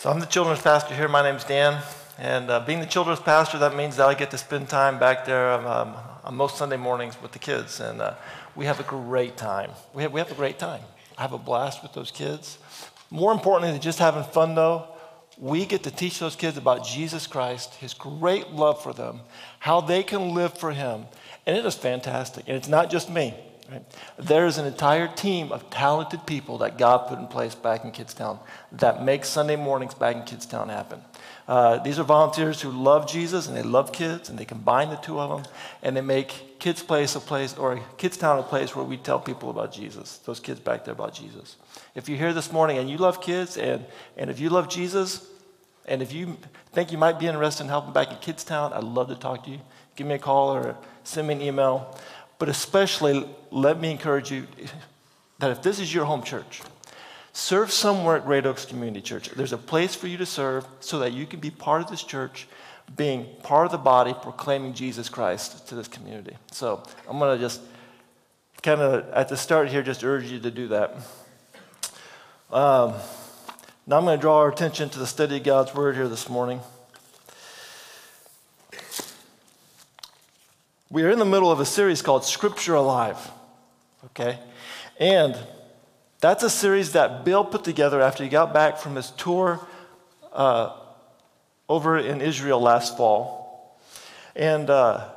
So I'm the children's pastor here. My name's Dan. And uh, being the children's pastor, that means that I get to spend time back there um, on most Sunday mornings with the kids. And uh, we have a great time. We have, we have a great time. I have a blast with those kids. More importantly than just having fun, though, we get to teach those kids about Jesus Christ, his great love for them, how they can live for him. And it is fantastic. And it's not just me. Right? There is an entire team of talented people that God put in place back in Kidstown that makes Sunday mornings back in Kidstown happen. Uh, these are volunteers who love Jesus and they love kids, and they combine the two of them, and they make Kids Place a place, or Kidstown a place where we tell people about Jesus, those kids back there about Jesus. If you're here this morning and you love kids, and, and if you love Jesus, and if you think you might be interested in helping back in Kidstown, I'd love to talk to you. Give me a call or send me an email. But especially, let me encourage you that if this is your home church, serve somewhere at Great Oaks Community Church. There's a place for you to serve so that you can be part of this church, being part of the body, proclaiming Jesus Christ to this community. So I'm going to just kind of, at the start here, just urge you to do that. Um, now I'm going to draw our attention to the study of God's Word here this morning. We are in the middle of a series called Scripture Alive, okay? And that's a series that Bill put together after he got back from his tour uh, over in Israel last fall. And uh,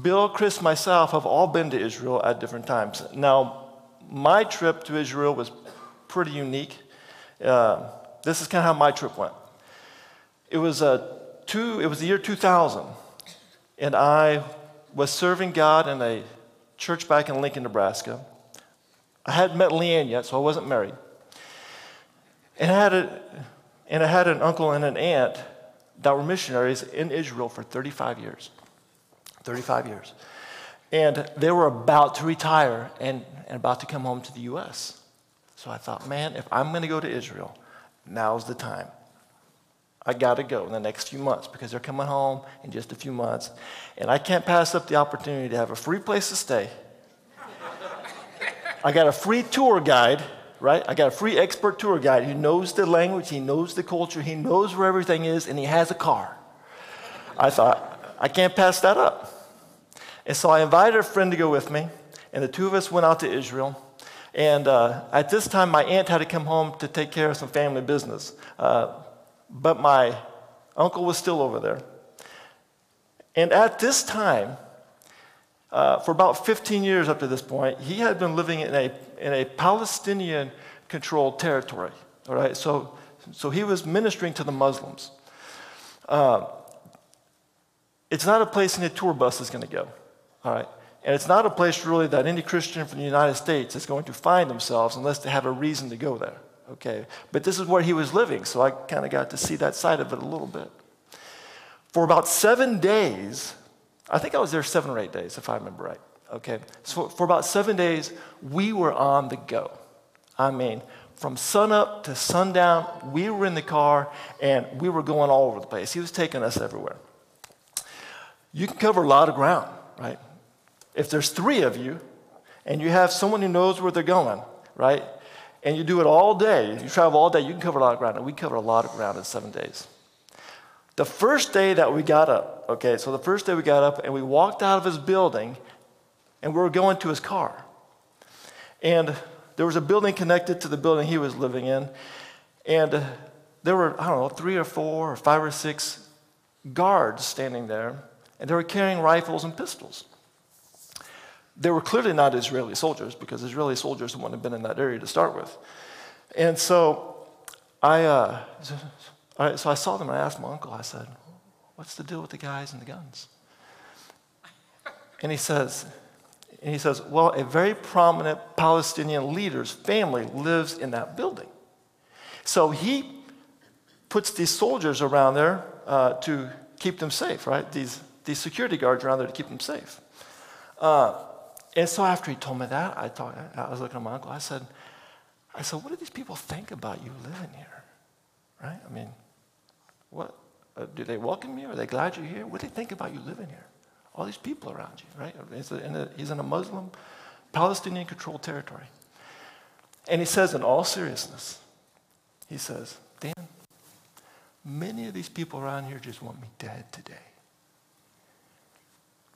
Bill, Chris, myself have all been to Israel at different times. Now, my trip to Israel was pretty unique. Uh, this is kind of how my trip went. It was, a two, it was the year 2000, and I was serving God in a church back in Lincoln, Nebraska. I hadn't met Leanne yet, so I wasn't married. And I had, a, and I had an uncle and an aunt that were missionaries in Israel for 35 years. 35 years. And they were about to retire and, and about to come home to the U.S. So I thought, man, if I'm going to go to Israel, now's the time. I got to go in the next few months because they're coming home in just a few months. And I can't pass up the opportunity to have a free place to stay. I got a free tour guide, right? I got a free expert tour guide who knows the language, he knows the culture, he knows where everything is, and he has a car. I thought, I can't pass that up. And so I invited a friend to go with me, and the two of us went out to Israel. And uh, at this time, my aunt had to come home to take care of some family business. Uh, but my uncle was still over there. And at this time, uh, for about 15 years up to this point, he had been living in a, in a Palestinian controlled territory. All right, so, so he was ministering to the Muslims. Uh, it's not a place any tour bus is going to go. All right, and it's not a place really that any Christian from the United States is going to find themselves unless they have a reason to go there. Okay, but this is where he was living, so I kind of got to see that side of it a little bit. For about seven days, I think I was there seven or eight days, if I remember right. Okay, so for about seven days, we were on the go. I mean, from sunup to sundown, we were in the car and we were going all over the place. He was taking us everywhere. You can cover a lot of ground, right? If there's three of you and you have someone who knows where they're going, right? And you do it all day, you travel all day, you can cover a lot of ground. And we covered a lot of ground in seven days. The first day that we got up, okay, so the first day we got up and we walked out of his building and we were going to his car. And there was a building connected to the building he was living in. And there were, I don't know, three or four or five or six guards standing there, and they were carrying rifles and pistols. They were clearly not Israeli soldiers because Israeli soldiers wouldn't have been in that area to start with. And so I, uh, so I saw them and I asked my uncle, I said, What's the deal with the guys and the guns? And he says, and he says, Well, a very prominent Palestinian leader's family lives in that building. So he puts these soldiers around there uh, to keep them safe, right? These, these security guards around there to keep them safe. Uh, and so after he told me that, I, thought, I was looking at my uncle. I said, I said, what do these people think about you living here? Right? I mean, what? Uh, do they welcome you? Are they glad you're here? What do they think about you living here? All these people around you, right? He's in a, he's in a Muslim, Palestinian controlled territory. And he says, in all seriousness, he says, Dan, Many of these people around here just want me dead today.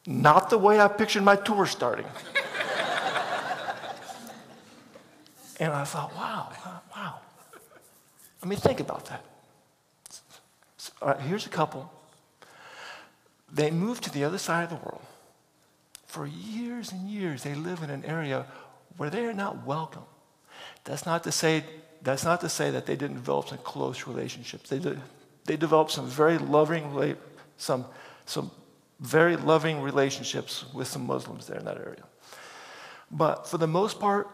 Not the way I pictured my tour starting. and I thought, wow, wow. I mean, think about that. Right, here's a couple. They moved to the other side of the world. For years and years, they live in an area where they are not welcome. That's not to say, that's not to say that they didn't develop some close relationships. They, did, they developed some very loving, some, some very loving relationships with some Muslims there in that area. But for the most part,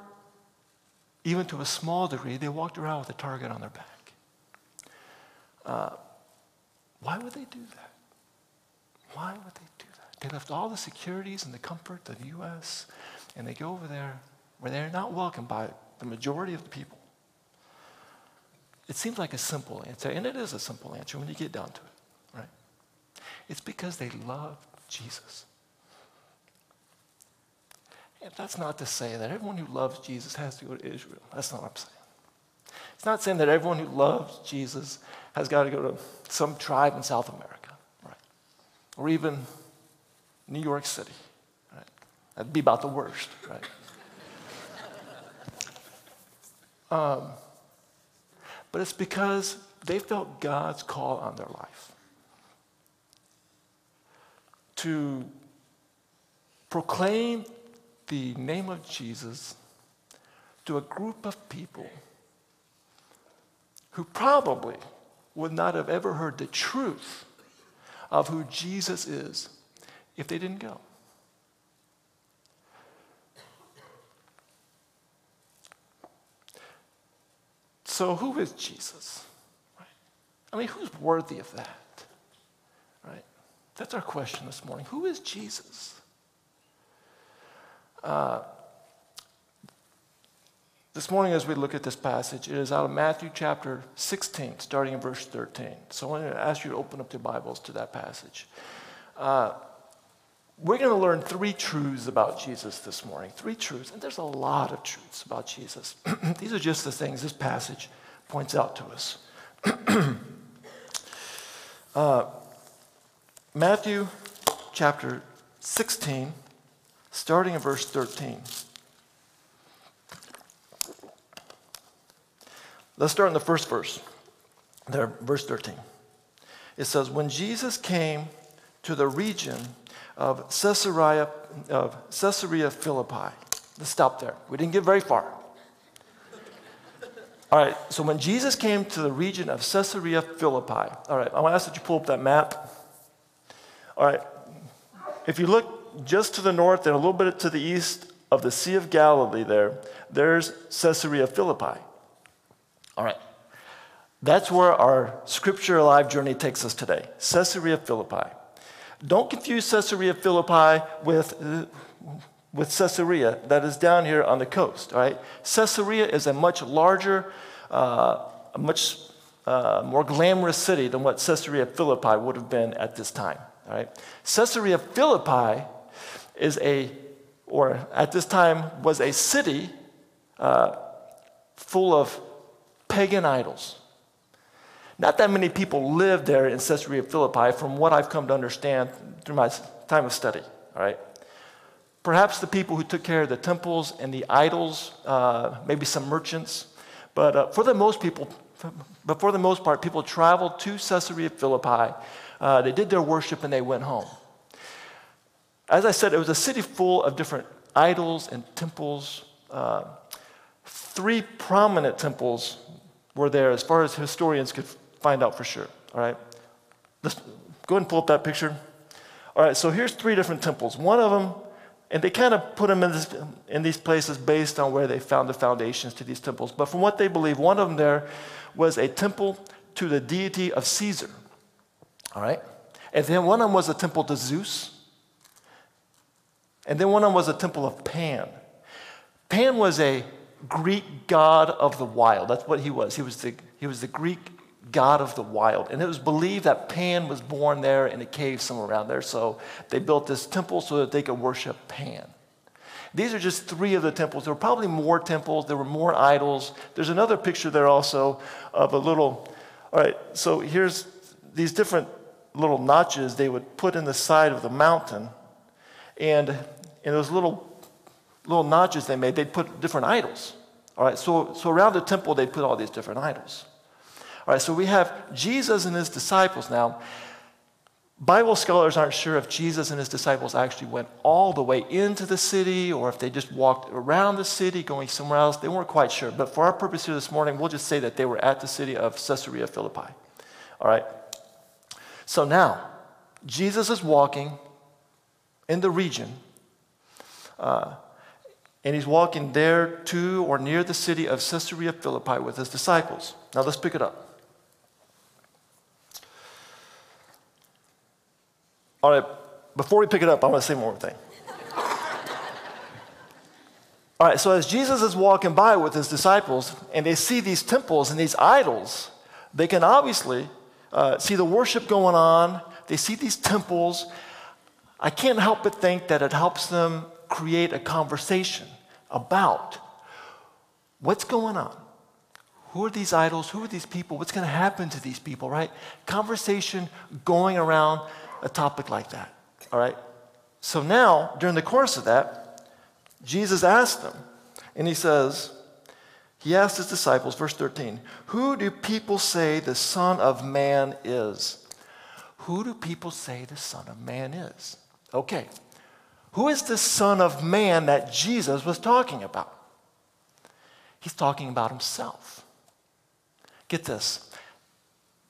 even to a small degree, they walked around with a target on their back. Uh, why would they do that? Why would they do that? They left all the securities and the comfort of the U.S., and they go over there where they're not welcomed by the majority of the people. It seems like a simple answer, and it is a simple answer when you get down to it? It's because they love Jesus. And that's not to say that everyone who loves Jesus has to go to Israel. That's not what I'm saying. It's not saying that everyone who loves Jesus has got to go to some tribe in South America, right? Or even New York City, right? That'd be about the worst, right? um, but it's because they felt God's call on their life to proclaim the name of Jesus to a group of people who probably would not have ever heard the truth of who Jesus is if they didn't go. So, who is Jesus? I mean, who's worthy of that? Right? That's our question this morning. Who is Jesus? Uh, this morning, as we look at this passage, it is out of Matthew chapter 16, starting in verse 13. So I want to ask you to open up your Bibles to that passage. Uh, we're going to learn three truths about Jesus this morning. Three truths, and there's a lot of truths about Jesus. These are just the things this passage points out to us. uh, Matthew chapter 16, starting in verse 13. Let's start in the first verse, there, verse 13. It says, When Jesus came to the region of Caesarea, of Caesarea Philippi, let's stop there. We didn't get very far. All right, so when Jesus came to the region of Caesarea Philippi, all right, I want to ask that you pull up that map. All right, if you look just to the north and a little bit to the east of the Sea of Galilee there, there's Caesarea Philippi. All right. That's where our scripture alive journey takes us today Caesarea Philippi. Don't confuse Caesarea Philippi with, with Caesarea that is down here on the coast, all right? Caesarea is a much larger, uh, a much uh, more glamorous city than what Caesarea Philippi would have been at this time, all right? Caesarea Philippi is a, or at this time was a city uh, full of pagan idols. Not that many people lived there in Caesarea Philippi, from what I've come to understand through my time of study. All right, perhaps the people who took care of the temples and the idols, uh, maybe some merchants, but uh, for the most people, but for the most part, people traveled to Caesarea Philippi. Uh, they did their worship and they went home. As I said, it was a city full of different idols and temples. Uh, three prominent temples were there as far as historians could find out for sure. All right? Let's go ahead and pull up that picture. All right, so here's three different temples. One of them, and they kind of put them in, this, in these places based on where they found the foundations to these temples. But from what they believe, one of them there was a temple to the deity of Caesar. All right? And then one of them was a temple to Zeus. And then one of them was a temple of Pan. Pan was a Greek god of the wild. That's what he was. He was the, he was the Greek god of the wild. And it was believed that Pan was born there in a cave somewhere around there. So they built this temple so that they could worship Pan. These are just three of the temples. There were probably more temples, there were more idols. There's another picture there also of a little All right, so here's these different little notches they would put in the side of the mountain. And in those little, little notches they made, they'd put different idols. All right, so, so around the temple, they'd put all these different idols. All right, so we have Jesus and his disciples now. Bible scholars aren't sure if Jesus and his disciples actually went all the way into the city or if they just walked around the city going somewhere else. They weren't quite sure. But for our purpose here this morning, we'll just say that they were at the city of Caesarea Philippi. All right? So now, Jesus is walking in the region, uh, and he's walking there to or near the city of Caesarea Philippi with his disciples. Now let's pick it up. All right, before we pick it up, I want to say one more thing. All right, so as Jesus is walking by with his disciples and they see these temples and these idols, they can obviously uh, see the worship going on. They see these temples. I can't help but think that it helps them create a conversation about what's going on. Who are these idols? Who are these people? What's going to happen to these people, right? Conversation going around a topic like that, all right? So now, during the course of that, Jesus asked them, and he says, he asked his disciples, verse 13, Who do people say the Son of Man is? Who do people say the Son of Man is? Okay. Who is the Son of Man that Jesus was talking about? He's talking about himself. Get this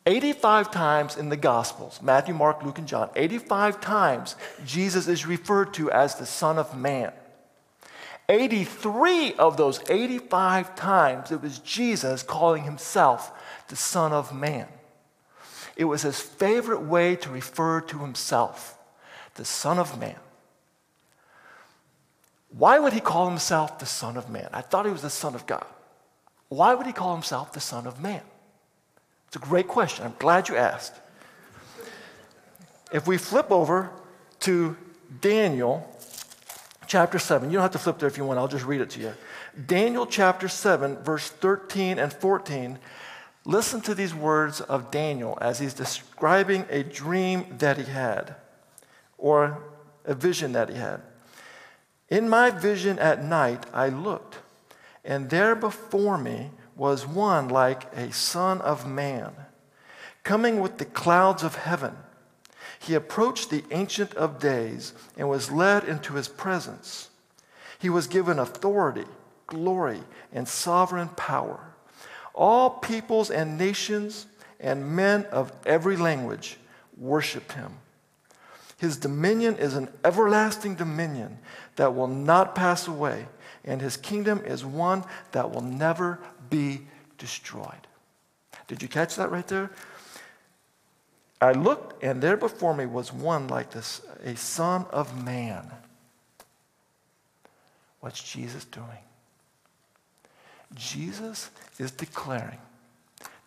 85 times in the Gospels, Matthew, Mark, Luke, and John, 85 times Jesus is referred to as the Son of Man. 83 of those 85 times it was Jesus calling himself the Son of Man. It was his favorite way to refer to himself, the Son of Man. Why would he call himself the Son of Man? I thought he was the Son of God. Why would he call himself the Son of Man? It's a great question. I'm glad you asked. If we flip over to Daniel chapter 7, you don't have to flip there if you want, I'll just read it to you. Daniel chapter 7, verse 13 and 14. Listen to these words of Daniel as he's describing a dream that he had or a vision that he had. In my vision at night, I looked, and there before me was one like a son of man, coming with the clouds of heaven. He approached the Ancient of Days and was led into his presence. He was given authority, glory, and sovereign power. All peoples and nations and men of every language worshiped him. His dominion is an everlasting dominion that will not pass away, and his kingdom is one that will never be destroyed. Did you catch that right there? I looked, and there before me was one like this, a son of man. What's Jesus doing? Jesus is declaring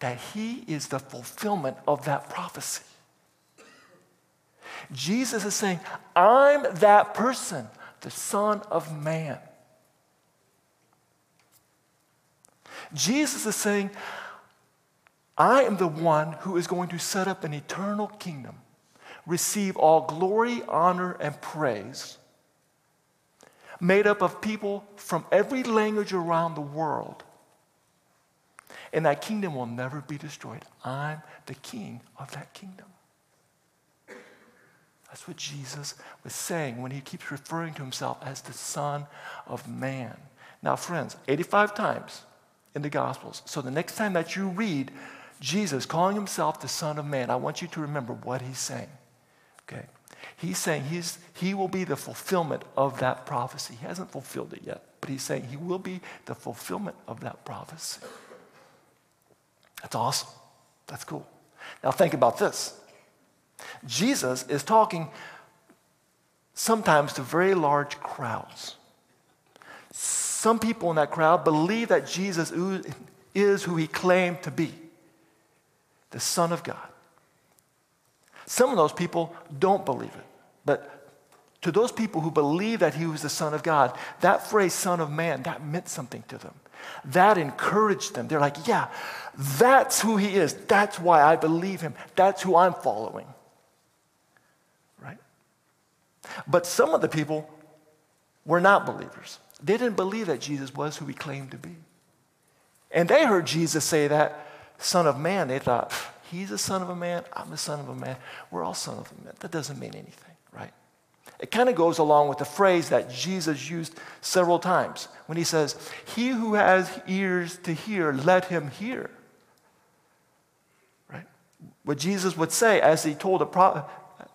that he is the fulfillment of that prophecy. Jesus is saying, I'm that person, the Son of Man. Jesus is saying, I am the one who is going to set up an eternal kingdom, receive all glory, honor, and praise, made up of people from every language around the world. And that kingdom will never be destroyed. I'm the king of that kingdom. That's what Jesus was saying when he keeps referring to himself as the Son of Man. Now, friends, 85 times in the Gospels. So the next time that you read Jesus calling himself the Son of Man, I want you to remember what he's saying. Okay? He's saying he's, he will be the fulfillment of that prophecy. He hasn't fulfilled it yet, but he's saying he will be the fulfillment of that prophecy. That's awesome. That's cool. Now think about this. Jesus is talking sometimes to very large crowds. Some people in that crowd believe that Jesus is who he claimed to be the Son of God. Some of those people don't believe it. But to those people who believe that he was the Son of God, that phrase, Son of Man, that meant something to them. That encouraged them. They're like, yeah, that's who he is. That's why I believe him. That's who I'm following. Right? But some of the people were not believers. They didn't believe that Jesus was who he claimed to be. And they heard Jesus say that, Son of Man. They thought, He's the Son of a man, I'm the Son of a man. We're all Son of a man. That doesn't mean anything, right? It kind of goes along with the phrase that Jesus used several times when he says, He who has ears to hear, let him hear. Right? What Jesus would say as he told a,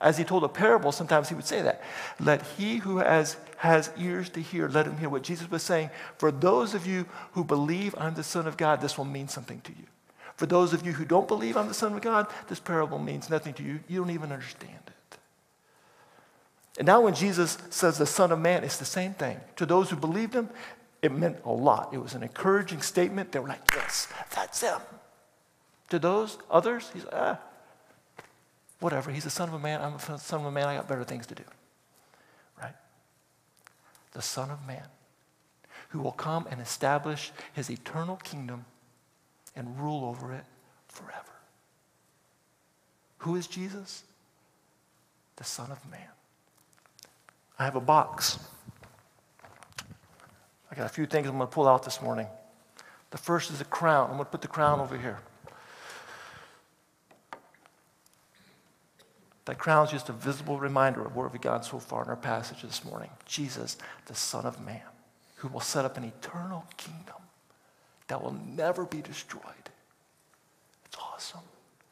as he told a parable, sometimes he would say that. Let he who has, has ears to hear, let him hear. What Jesus was saying, for those of you who believe I'm the Son of God, this will mean something to you. For those of you who don't believe I'm the Son of God, this parable means nothing to you. You don't even understand it. And now, when Jesus says the Son of Man, it's the same thing. To those who believed him, it meant a lot. It was an encouraging statement. They were like, yes, that's him. To those others, he's like, ah, whatever. He's the Son of a Man. I'm the Son of a Man. I got better things to do. Right? The Son of Man who will come and establish his eternal kingdom and rule over it forever. Who is Jesus? The Son of Man. I have a box. I got a few things I'm going to pull out this morning. The first is a crown. I'm going to put the crown over here. That crown is just a visible reminder of where we've gone so far in our passage this morning. Jesus, the Son of Man, who will set up an eternal kingdom that will never be destroyed. It's awesome.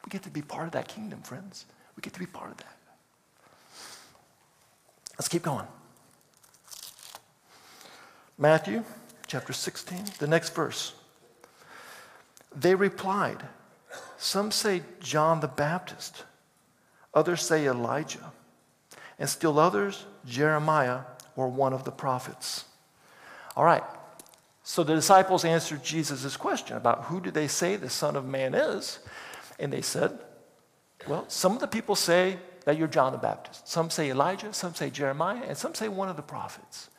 We get to be part of that kingdom, friends. We get to be part of that. Let's keep going. Matthew chapter 16, the next verse. They replied, Some say John the Baptist, others say Elijah, and still others, Jeremiah or one of the prophets. All right, so the disciples answered Jesus' question about who do they say the Son of Man is? And they said, Well, some of the people say that you're John the Baptist. Some say Elijah, some say Jeremiah, and some say one of the prophets.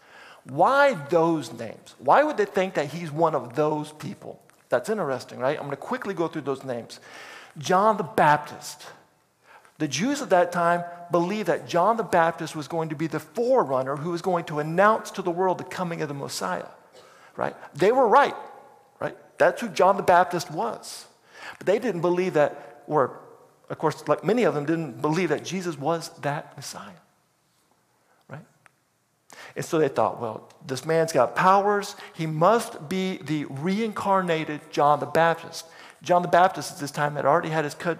Why those names? Why would they think that he's one of those people? That's interesting, right? I'm going to quickly go through those names. John the Baptist. The Jews at that time believed that John the Baptist was going to be the forerunner who was going to announce to the world the coming of the Messiah, right? They were right, right? That's who John the Baptist was. But they didn't believe that, or of course, like many of them didn't believe that Jesus was that Messiah. Right? And so they thought, well, this man's got powers. He must be the reincarnated John the Baptist. John the Baptist at this time had already had his cut,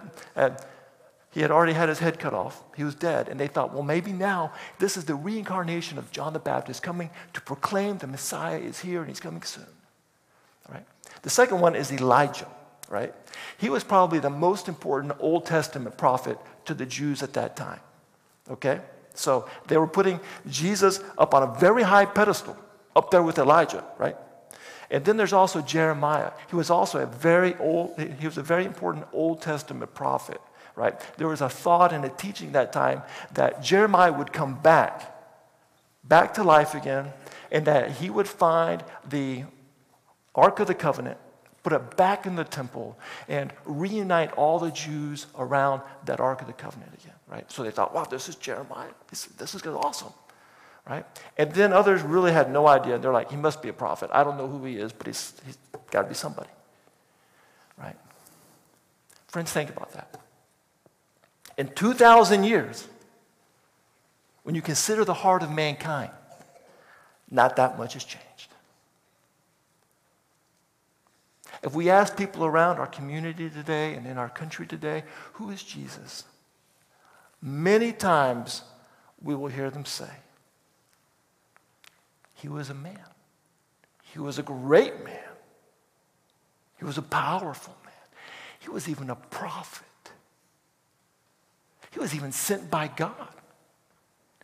he had already had his head cut off. He was dead. And they thought, well, maybe now this is the reincarnation of John the Baptist coming to proclaim the Messiah is here and he's coming soon. All right? The second one is Elijah right? He was probably the most important Old Testament prophet to the Jews at that time, okay? So they were putting Jesus up on a very high pedestal, up there with Elijah, right? And then there's also Jeremiah. He was also a very old, he was a very important Old Testament prophet, right? There was a thought and a teaching that time that Jeremiah would come back, back to life again, and that he would find the Ark of the Covenant put it back in the temple and reunite all the Jews around that Ark of the Covenant again, right? So they thought, wow, this is Jeremiah. This, this is awesome, right? And then others really had no idea. They're like, he must be a prophet. I don't know who he is, but he's, he's got to be somebody, right? Friends, think about that. In 2,000 years, when you consider the heart of mankind, not that much has changed. If we ask people around our community today and in our country today, who is Jesus? Many times we will hear them say, He was a man. He was a great man. He was a powerful man. He was even a prophet. He was even sent by God.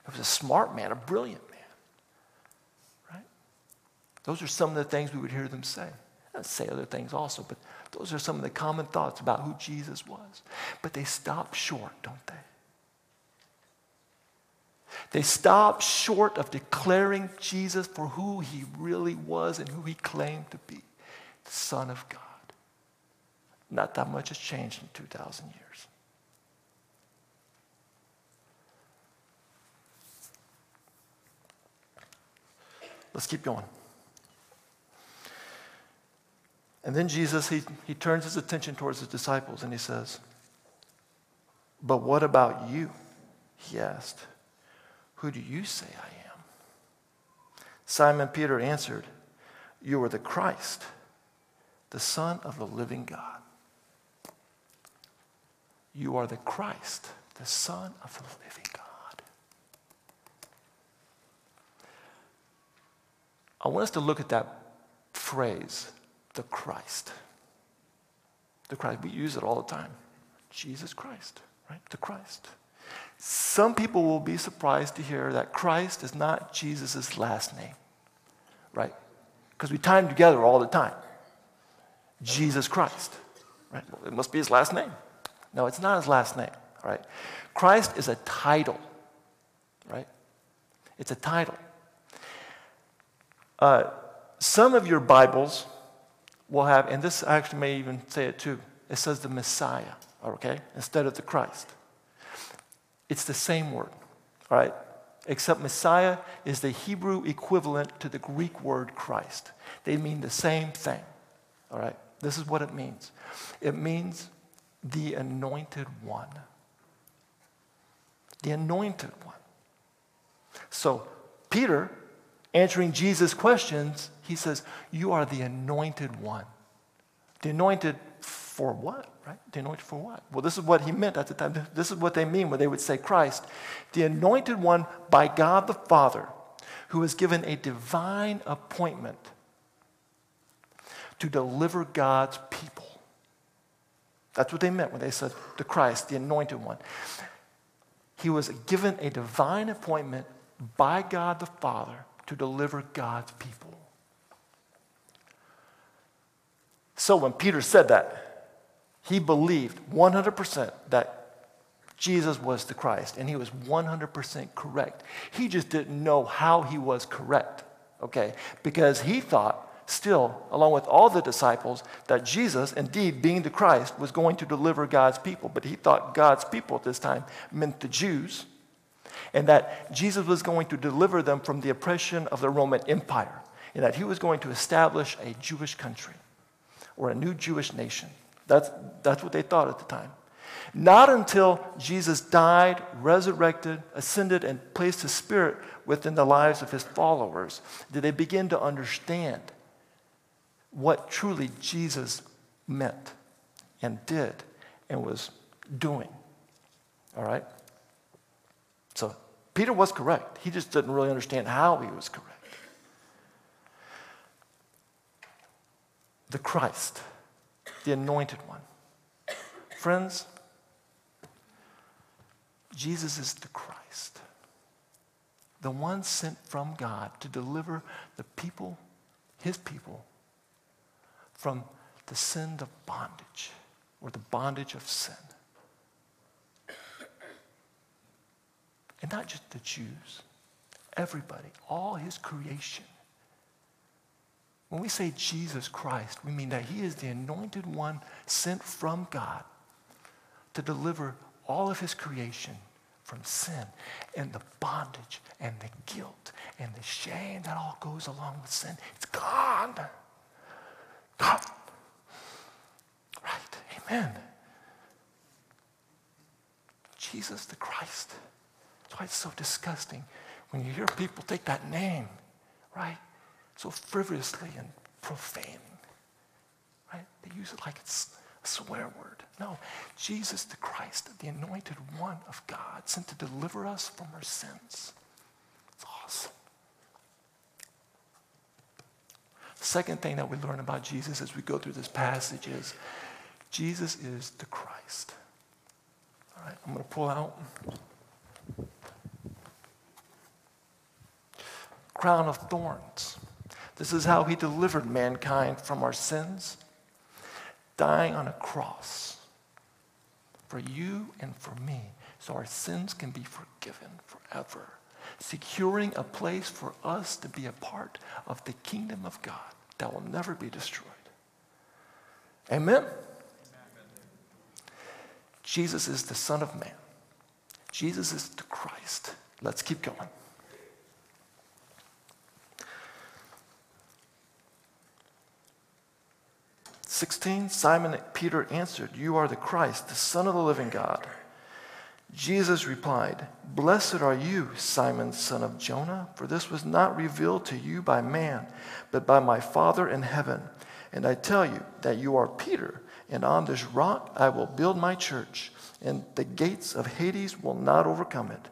He was a smart man, a brilliant man. Right? Those are some of the things we would hear them say say other things also, but those are some of the common thoughts about who Jesus was. But they stop short, don't they? They stop short of declaring Jesus for who he really was and who he claimed to be. the Son of God. Not that much has changed in 2,000 years. Let's keep going. And then Jesus, he, he turns his attention towards his disciples and he says, But what about you? He asked, Who do you say I am? Simon Peter answered, You are the Christ, the Son of the living God. You are the Christ, the Son of the living God. I want us to look at that phrase, the Christ. The Christ. We use it all the time. Jesus Christ, right? The Christ. Some people will be surprised to hear that Christ is not Jesus' last name, right? Because we tie them together all the time. Jesus Christ, right? Well, it must be his last name. No, it's not his last name, right? Christ is a title, right? It's a title. Uh, some of your Bibles will have, and this actually may even say it too, it says the Messiah, okay, instead of the Christ. It's the same word, all right? Except Messiah is the Hebrew equivalent to the Greek word Christ. They mean the same thing, all right? This is what it means it means the anointed one. The anointed one. So, Peter, answering Jesus' questions, he says, You are the anointed one. The anointed for what, right? The anointed for what? Well, this is what he meant at the time. This is what they mean when they would say Christ. The anointed one by God the Father, who is given a divine appointment to deliver God's people. That's what they meant when they said the Christ, the anointed one. He was given a divine appointment by God the Father to deliver God's people. So when Peter said that, he believed 100% that Jesus was the Christ, and he was 100% correct. He just didn't know how he was correct, okay? Because he thought still, along with all the disciples, that Jesus, indeed being the Christ, was going to deliver God's people. But he thought God's people at this time meant the Jews, and that Jesus was going to deliver them from the oppression of the Roman Empire, and that he was going to establish a Jewish country or a new Jewish nation. That's, that's what they thought at the time. Not until Jesus died, resurrected, ascended, and placed his spirit within the lives of his followers did they begin to understand what truly Jesus meant and did and was doing. All right? Peter was correct. He just didn't really understand how he was correct. The Christ, the anointed one. Friends, Jesus is the Christ, the one sent from God to deliver the people, his people, from the sin of bondage or the bondage of sin. And not just the Jews, everybody, all his creation. When we say Jesus Christ, we mean that he is the anointed one sent from God to deliver all of his creation from sin and the bondage and the guilt and the shame that all goes along with sin. It's gone. God. Right. Amen. Jesus the Christ. That's why it's so disgusting when you hear people take that name, right? So frivolously and profane. Right? They use it like it's a swear word. No, Jesus the Christ, the anointed one of God, sent to deliver us from our sins. It's awesome. Second thing that we learn about Jesus as we go through this passage is Jesus is the Christ. All right, I'm going to pull out crown of thorns. This is how he delivered mankind from our sins, dying on a cross for you and for me, so our sins can be forgiven forever, securing a place for us to be a part of the kingdom of God that will never be destroyed. Amen? Jesus is the Son of Man. Jesus is the Christ. Let's keep going. Sixteen, Simon Peter answered, You are the Christ, the Son of the living God. Jesus replied, Blessed are you, Simon, son of Jonah, for this was not revealed to you by man, but by my Father in heaven. And I tell you that you are Peter, and on this rock I will build my church, and the gates of Hades will not overcome it.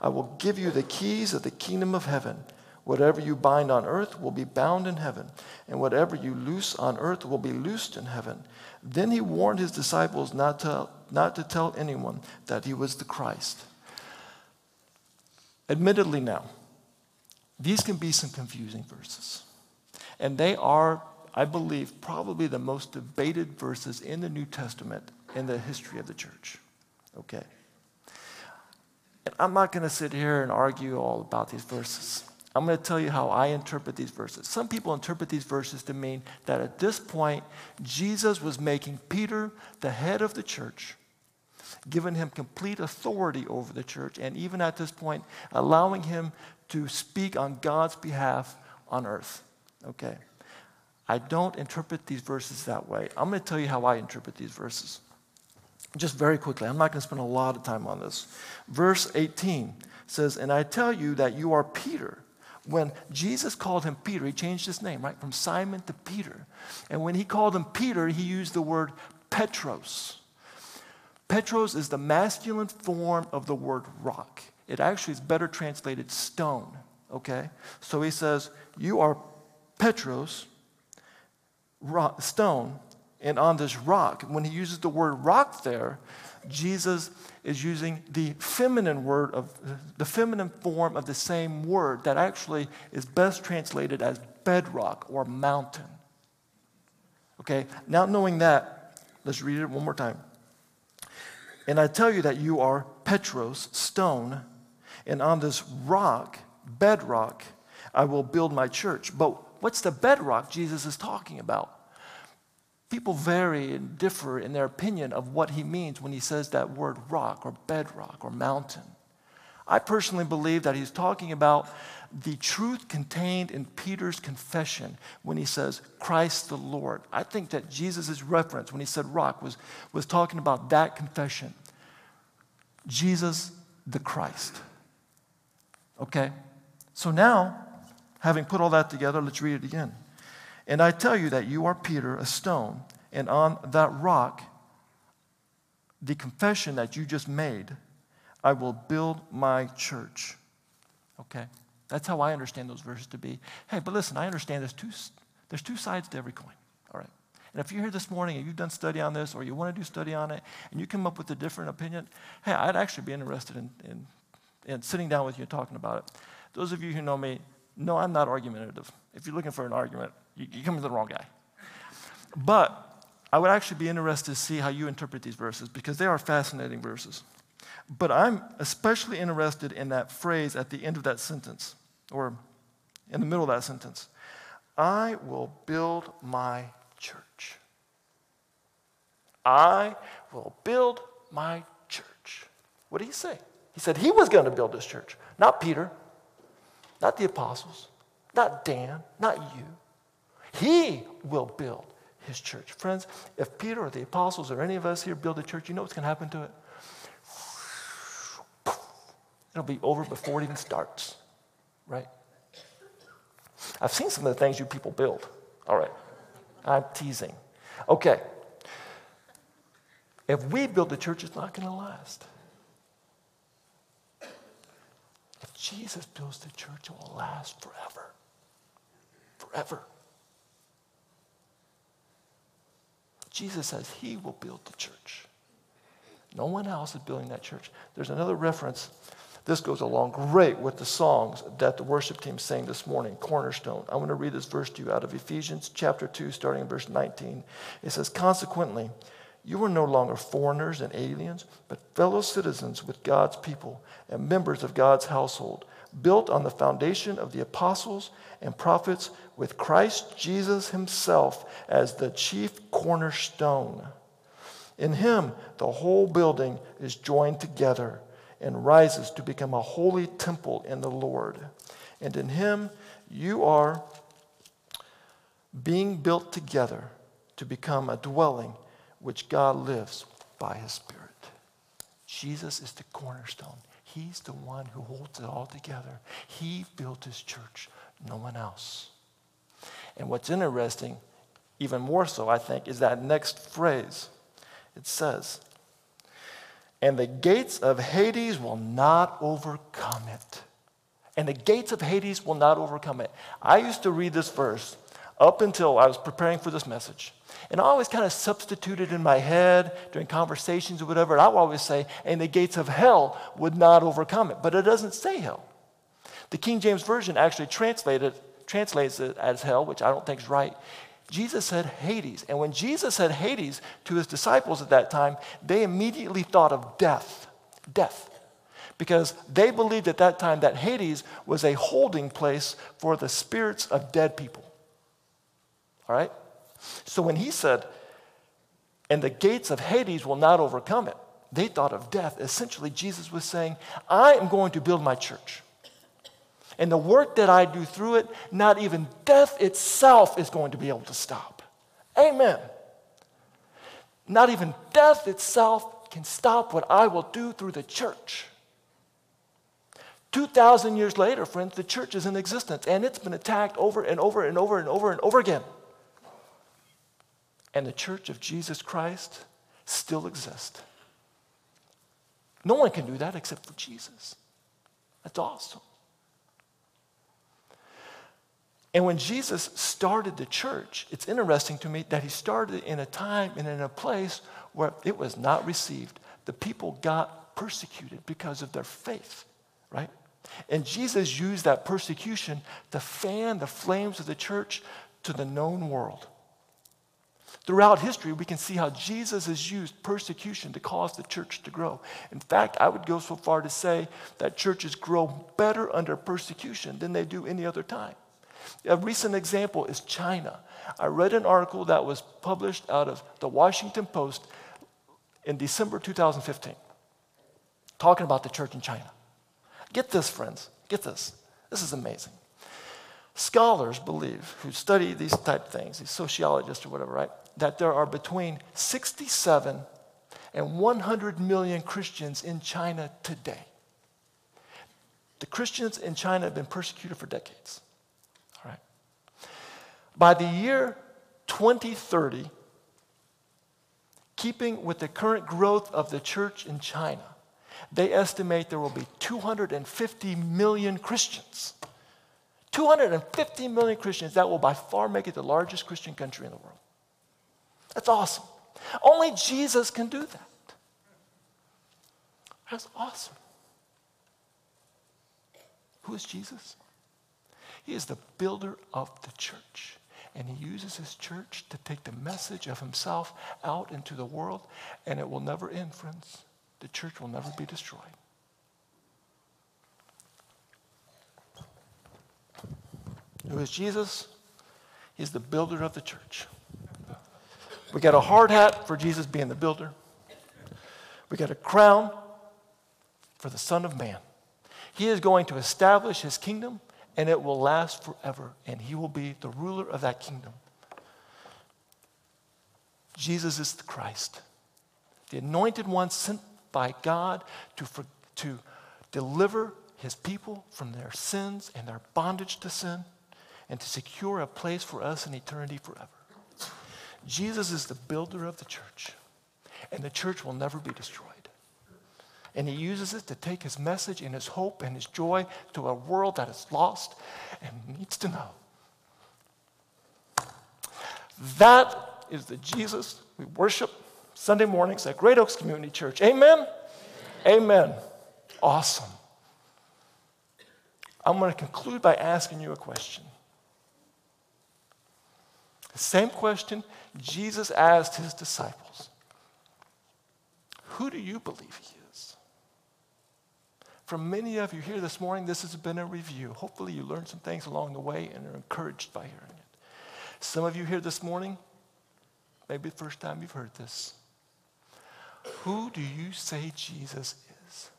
I will give you the keys of the kingdom of heaven. Whatever you bind on earth will be bound in heaven, and whatever you loose on earth will be loosed in heaven. Then he warned his disciples not to, not to tell anyone that he was the Christ. Admittedly, now, these can be some confusing verses. And they are, I believe, probably the most debated verses in the New Testament in the history of the church. Okay? And I'm not going to sit here and argue all about these verses. I'm going to tell you how I interpret these verses. Some people interpret these verses to mean that at this point, Jesus was making Peter the head of the church, giving him complete authority over the church, and even at this point, allowing him to speak on God's behalf on earth. Okay. I don't interpret these verses that way. I'm going to tell you how I interpret these verses. Just very quickly, I'm not going to spend a lot of time on this. Verse 18 says, And I tell you that you are Peter when Jesus called him Peter, he changed his name, right? From Simon to Peter. And when he called him Peter, he used the word Petros. Petros is the masculine form of the word rock. It actually is better translated stone, okay? So he says, You are Petros, rock, stone, and on this rock. When he uses the word rock there, Jesus is using the feminine word of the feminine form of the same word that actually is best translated as bedrock or mountain. Okay, now knowing that, let's read it one more time. And I tell you that you are Petros, stone, and on this rock, bedrock, I will build my church. But what's the bedrock Jesus is talking about? People vary and differ in their opinion of what he means when he says that word rock or bedrock or mountain. I personally believe that he's talking about the truth contained in Peter's confession when he says, Christ the Lord. I think that Jesus' reference when he said rock was, was talking about that confession. Jesus the Christ. Okay? So now, having put all that together, let's read it again. And I tell you that you are Peter, a stone, and on that rock, the confession that you just made, I will build my church. Okay? That's how I understand those verses to be. Hey, but listen, I understand there's two, there's two sides to every coin. All right? And if you're here this morning and you've done study on this or you want to do study on it and you come up with a different opinion, hey, I'd actually be interested in, in, in sitting down with you and talking about it. Those of you who know me know I'm not argumentative. If you're looking for an argument, you, come to the wrong guy. But I would actually be interested to see how you interpret these verses because they are fascinating verses. But I'm especially interested in that phrase at the end of that sentence, or in the middle of that sentence I will build my church. I will build my church. What did he say? He said he was going to build this church, not Peter, not the apostles, not Dan, not you. He will build his church. Friends, if Peter or the apostles or any of us here build a church, you know what's going to happen to it? It'll be over before it even starts, right? I've seen some of the things you people build. All right. I'm teasing. Okay. If we build the church, it's not going to last. If Jesus builds the church, it will last forever. Forever. Jesus says he will build the church. No one else is building that church. There's another reference. This goes along great with the songs that the worship team sang this morning, Cornerstone. I'm going to read this verse to you out of Ephesians chapter 2, starting in verse 19. It says, Consequently, you are no longer foreigners and aliens, but fellow citizens with God's people and members of God's household built on the foundation of the apostles and prophets, with Christ Jesus himself as the chief cornerstone. In him, the whole building is joined together and rises to become a holy temple in the Lord. And in him, you are being built together to become a dwelling which God lives by his Spirit. Jesus is the cornerstone. He's the one who holds it all together. He built his church, no one else. And what's interesting, even more so, I think, is that next phrase. It says, And the gates of Hades will not overcome it. And the gates of Hades will not overcome it. I used to read this verse up until I was preparing for this message. And I always kind of substituted in my head during conversations or whatever. And I would always say, and the gates of hell would not overcome it. But it doesn't say hell. The King James Version actually translated, translates it as hell, which I don't think is right. Jesus said Hades. And when Jesus said Hades to his disciples at that time, they immediately thought of death. Death. Because they believed at that time that Hades was a holding place for the spirits of dead people. All right? So when he said, and the gates of Hades will not overcome it, they thought of death. Essentially, Jesus was saying, I am going to build my church. And the work that I do through it, not even death itself is going to be able to stop. Amen. Not even death itself can stop what I will do through the church. 2,000 years later, friends, the church is in existence and it's been attacked over and over and over and over and over again. And the church of Jesus Christ still exists. No one can do that except for Jesus. That's awesome. And when Jesus started the church, it's interesting to me that he started in a time and in a place where it was not received. The people got persecuted because of their faith, right? And Jesus used that persecution to fan the flames of the church to the known world. Throughout history, we can see how Jesus has used persecution to cause the church to grow. In fact, I would go so far to say that churches grow better under persecution than they do any other time. A recent example is China. I read an article that was published out of the Washington Post in December 2015, talking about the church in China. Get this, friends. Get this. This is amazing. Scholars believe, who study these type things, these sociologists or whatever, right, that there are between 67 and 100 million Christians in China today. The Christians in China have been persecuted for decades. All right. By the year 2030, keeping with the current growth of the church in China, they estimate there will be 250 million Christians. 250 million Christians, that will by far make it the largest Christian country in the world. That's awesome. Only Jesus can do that. That's awesome. Who is Jesus? He is the builder of the church. And he uses his church to take the message of himself out into the world, and it will never end, friends. The church will never be destroyed. Who is Jesus? He's the builder of the church. We got a hard hat for Jesus being the builder. We got a crown for the Son of Man. He is going to establish his kingdom and it will last forever, and he will be the ruler of that kingdom. Jesus is the Christ, the anointed one sent by God to, for, to deliver his people from their sins and their bondage to sin and to secure a place for us in eternity forever. Jesus is the builder of the church, and the church will never be destroyed. And he uses it to take his message and his hope and his joy to a world that is lost and needs to know. That is the Jesus we worship Sunday mornings at Great Oaks Community Church. Amen? Amen. Amen. Awesome. I'm going to conclude by asking you a question. The same question Jesus asked his disciples Who do you believe he is? For many of you here this morning, this has been a review. Hopefully, you learned some things along the way and are encouraged by hearing it. Some of you here this morning, maybe the first time you've heard this. Who do you say Jesus is?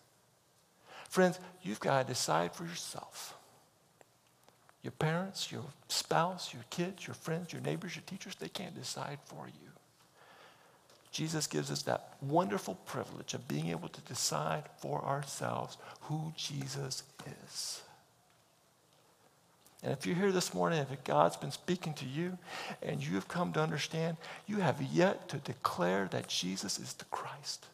Friends, you've got to decide for yourself. Your parents, your spouse, your kids, your friends, your neighbors, your teachers, they can't decide for you. Jesus gives us that wonderful privilege of being able to decide for ourselves who Jesus is. And if you're here this morning, if God's been speaking to you and you have come to understand, you have yet to declare that Jesus is the Christ,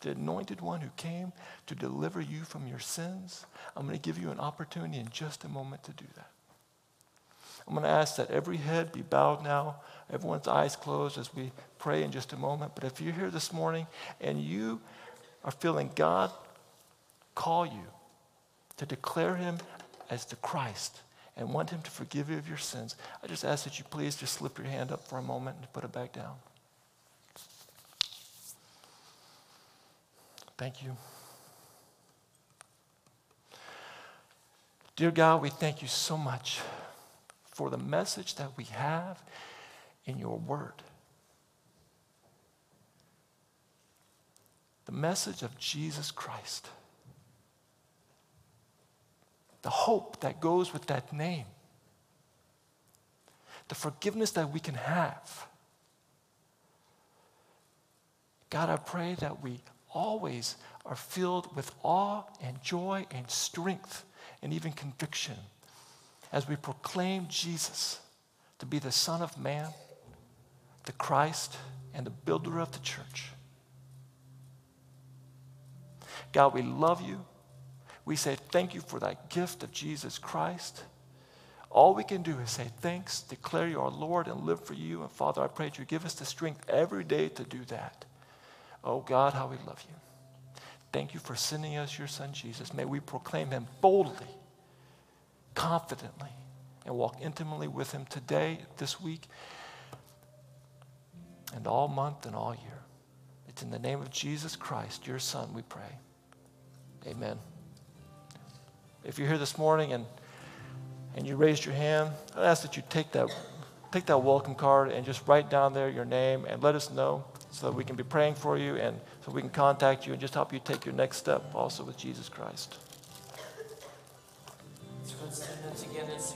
the anointed one who came to deliver you from your sins, I'm going to give you an opportunity in just a moment to do that. I'm going to ask that every head be bowed now, everyone's eyes closed as we pray in just a moment. But if you're here this morning and you are feeling God call you to declare him as the Christ and want him to forgive you of your sins, I just ask that you please just slip your hand up for a moment and put it back down. Thank you. Dear God, we thank you so much for the message that we have in your word. The message of Jesus Christ. The hope that goes with that name. The forgiveness that we can have. God, I pray that we always are filled with awe and joy and strength and even conviction as we proclaim Jesus to be the Son of Man, the Christ, and the builder of the church. God, we love you. We say thank you for that gift of Jesus Christ. All we can do is say thanks, declare you our Lord, and live for you. And Father, I pray that you give us the strength every day to do that. Oh God, how we love you. Thank you for sending us your Son Jesus. May we proclaim him boldly confidently and walk intimately with Him today, this week, and all month and all year. It's in the name of Jesus Christ, your Son, we pray. Amen. If you're here this morning and, and you raised your hand, I ask that you take that, take that welcome card and just write down there your name and let us know so that we can be praying for you and so we can contact you and just help you take your next step also with Jesus Christ. Let's again and sing.